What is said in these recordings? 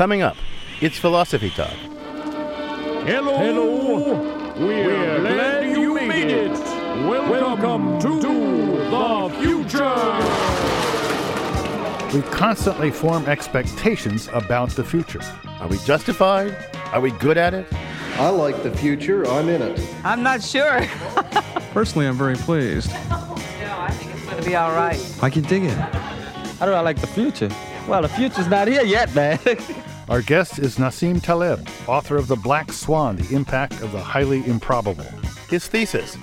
Coming up, it's Philosophy Talk. Hello. Hello. We're, We're glad, glad you made it. Welcome, Welcome to, to the future. We constantly form expectations about the future. Are we justified? Are we good at it? I like the future. I'm in it. I'm not sure. Personally, I'm very pleased. No, I think it's going to be all right. I can dig it. How do I like the future? Well, the future's not here yet, man. Our guest is Nassim Taleb, author of The Black Swan The Impact of the Highly Improbable. His thesis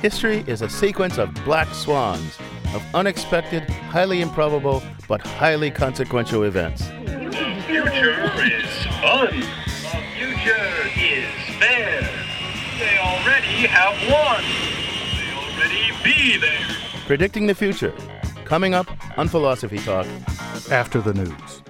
History is a sequence of black swans, of unexpected, highly improbable, but highly consequential events. The future is fun. The future is fair. They already have won. They already be there. Predicting the future. Coming up on Philosophy Talk. After the news.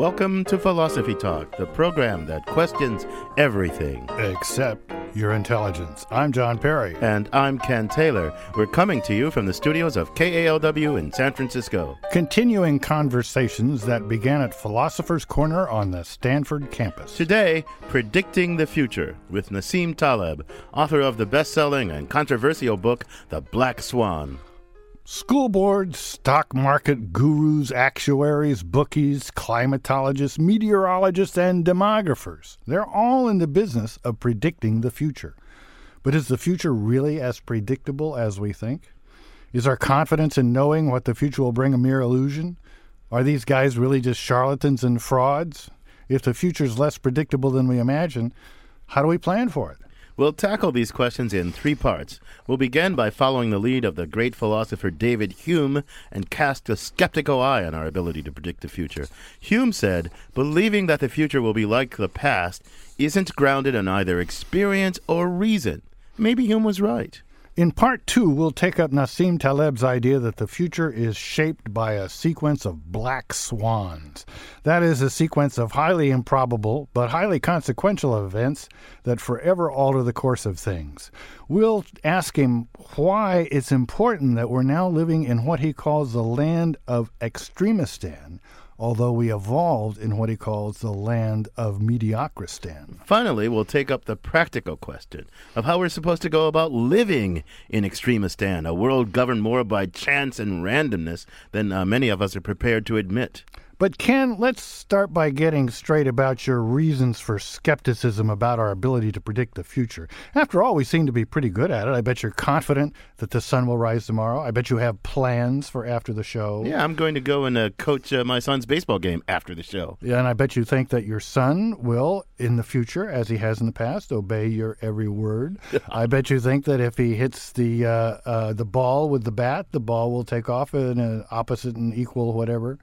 Welcome to Philosophy Talk, the program that questions everything except your intelligence. I'm John Perry. And I'm Ken Taylor. We're coming to you from the studios of KALW in San Francisco. Continuing conversations that began at Philosopher's Corner on the Stanford campus. Today, Predicting the Future with Nassim Taleb, author of the best selling and controversial book, The Black Swan. School boards, stock market gurus, actuaries, bookies, climatologists, meteorologists, and demographers. They're all in the business of predicting the future. But is the future really as predictable as we think? Is our confidence in knowing what the future will bring a mere illusion? Are these guys really just charlatans and frauds? If the future is less predictable than we imagine, how do we plan for it? We'll tackle these questions in three parts. We'll begin by following the lead of the great philosopher David Hume and cast a skeptical eye on our ability to predict the future. Hume said, Believing that the future will be like the past isn't grounded in either experience or reason. Maybe Hume was right. In part two, we'll take up Nassim Taleb's idea that the future is shaped by a sequence of black swans. That is, a sequence of highly improbable but highly consequential events that forever alter the course of things. We'll ask him why it's important that we're now living in what he calls the land of extremistan although we evolved in what he calls the land of mediocristan. Finally, we'll take up the practical question of how we're supposed to go about living in extremistan, a world governed more by chance and randomness than uh, many of us are prepared to admit. But, Ken, let's start by getting straight about your reasons for skepticism about our ability to predict the future. After all, we seem to be pretty good at it. I bet you're confident that the sun will rise tomorrow. I bet you have plans for after the show. Yeah, I'm going to go and uh, coach uh, my son's baseball game after the show. Yeah, and I bet you think that your son will, in the future, as he has in the past, obey your every word. I bet you think that if he hits the uh, uh, the ball with the bat, the ball will take off in an opposite and equal whatever.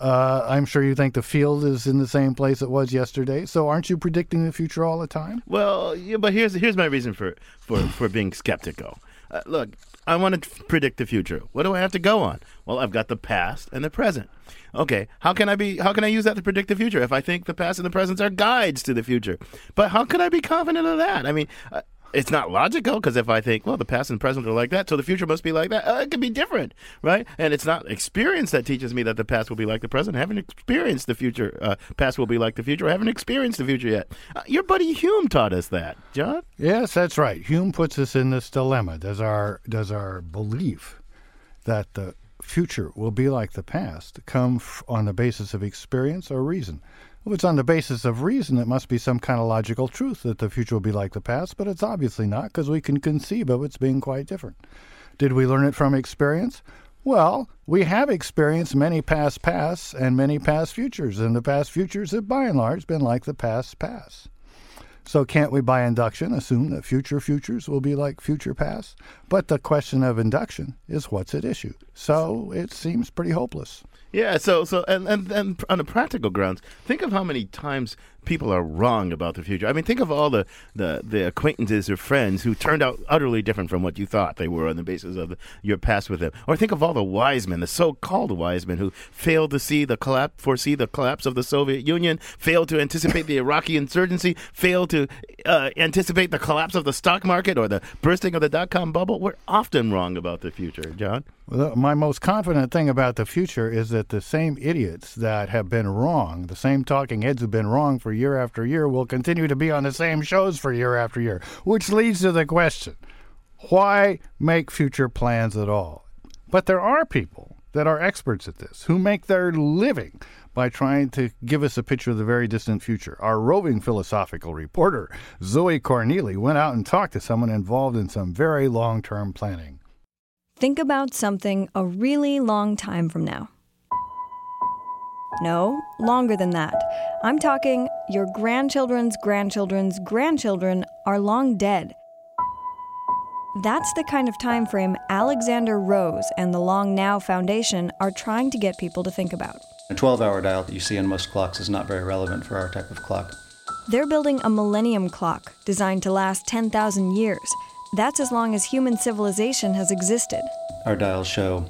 Uh, I'm sure you think the field is in the same place it was yesterday. So aren't you predicting the future all the time? Well, yeah, but here's here's my reason for for for being skeptical. Uh, look, I want to predict the future. What do I have to go on? Well, I've got the past and the present. Okay, how can I be? How can I use that to predict the future if I think the past and the present are guides to the future? But how can I be confident of that? I mean. Uh, it's not logical because if I think, well, the past and present are like that, so the future must be like that, uh, it could be different, right? And it's not experience that teaches me that the past will be like the present. I haven't experienced the future. Uh, past will be like the future. I haven't experienced the future yet. Uh, your buddy Hume taught us that, John. Yes, that's right. Hume puts us in this dilemma. Does our does our belief that the future will be like the past come f- on the basis of experience or reason? If it's on the basis of reason, it must be some kind of logical truth that the future will be like the past, but it's obviously not because we can conceive of its being quite different. Did we learn it from experience? Well, we have experienced many past pasts and many past futures, and the past futures have by and large been like the past past. So can't we by induction assume that future futures will be like future past? But the question of induction is what's at issue. So it seems pretty hopeless. Yeah, so so and, and and on a practical grounds, think of how many times people are wrong about the future. I mean, think of all the, the, the acquaintances or friends who turned out utterly different from what you thought they were on the basis of your past with them. Or think of all the wise men, the so-called wise men, who failed to see the collapse, foresee the collapse of the Soviet Union, failed to anticipate the Iraqi insurgency, failed to uh, anticipate the collapse of the stock market or the bursting of the dot-com bubble. We're often wrong about the future, John. Well, my most confident thing about the future is that the same idiots that have been wrong, the same talking heads who've been wrong for year after year, will continue to be on the same shows for year after year. Which leads to the question why make future plans at all? But there are people that are experts at this who make their living by trying to give us a picture of the very distant future. Our roving philosophical reporter, Zoe Corneli, went out and talked to someone involved in some very long term planning. Think about something a really long time from now. No, longer than that. I'm talking your grandchildren's grandchildren's grandchildren are long dead. That's the kind of time frame Alexander Rose and the Long Now Foundation are trying to get people to think about. A 12 hour dial that you see in most clocks is not very relevant for our type of clock. They're building a millennium clock designed to last 10,000 years. That's as long as human civilization has existed. Our dials show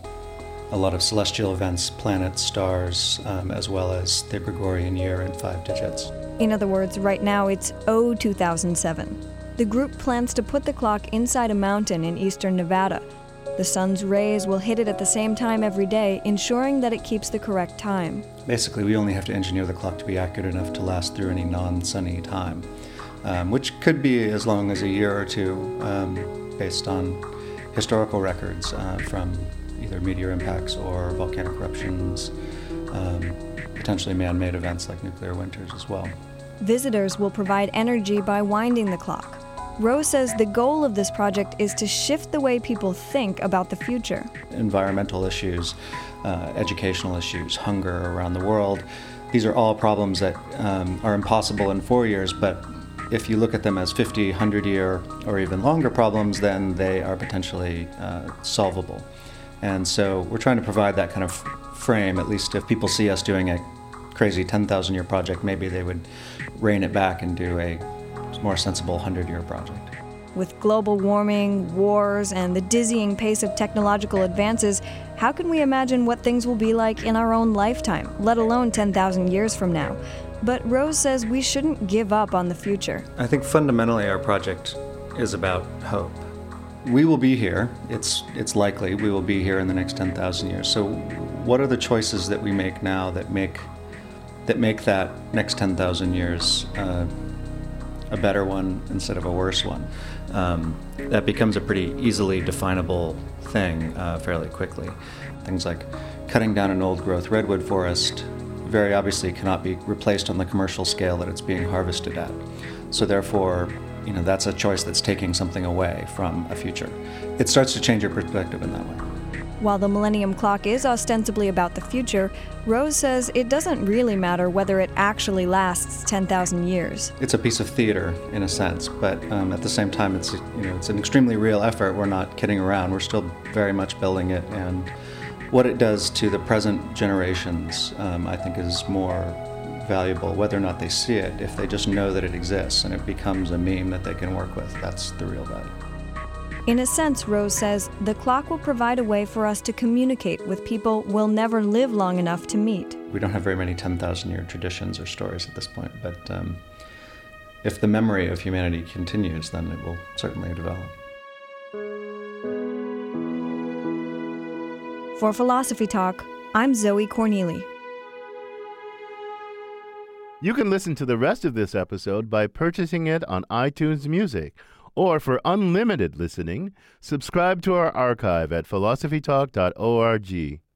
a lot of celestial events, planets, stars, um, as well as the Gregorian year in five digits. In other words, right now it's O 2007. The group plans to put the clock inside a mountain in eastern Nevada. The sun's rays will hit it at the same time every day, ensuring that it keeps the correct time. Basically, we only have to engineer the clock to be accurate enough to last through any non sunny time, um, which could be as long as a year or two um, based on historical records uh, from either meteor impacts or volcanic eruptions, um, potentially man made events like nuclear winters as well. Visitors will provide energy by winding the clock. Rose says the goal of this project is to shift the way people think about the future. Environmental issues, uh, educational issues, hunger around the world, these are all problems that um, are impossible in four years, but if you look at them as 50, 100 year, or even longer problems, then they are potentially uh, solvable. And so we're trying to provide that kind of frame, at least if people see us doing a crazy 10,000 year project, maybe they would rein it back and do a more sensible 100 year project. With global warming, wars, and the dizzying pace of technological advances, how can we imagine what things will be like in our own lifetime, let alone 10,000 years from now? But Rose says we shouldn't give up on the future. I think fundamentally our project is about hope. We will be here. It's it's likely we will be here in the next 10,000 years. So what are the choices that we make now that make that make that next 10,000 years uh, a better one instead of a worse one. Um, that becomes a pretty easily definable thing uh, fairly quickly. Things like cutting down an old growth redwood forest very obviously cannot be replaced on the commercial scale that it's being harvested at. So therefore, you know, that's a choice that's taking something away from a future. It starts to change your perspective in that way. While the Millennium Clock is ostensibly about the future, Rose says it doesn't really matter whether it actually lasts 10,000 years. It's a piece of theater in a sense, but um, at the same time, it's you know it's an extremely real effort. We're not kidding around. We're still very much building it, and what it does to the present generations, um, I think, is more valuable whether or not they see it. If they just know that it exists and it becomes a meme that they can work with, that's the real value. In a sense, Rose says, the clock will provide a way for us to communicate with people we'll never live long enough to meet. We don't have very many 10,000 year traditions or stories at this point, but um, if the memory of humanity continues, then it will certainly develop. For Philosophy Talk, I'm Zoe Corneli. You can listen to the rest of this episode by purchasing it on iTunes Music or for unlimited listening, subscribe to our archive at philosophytalk.org.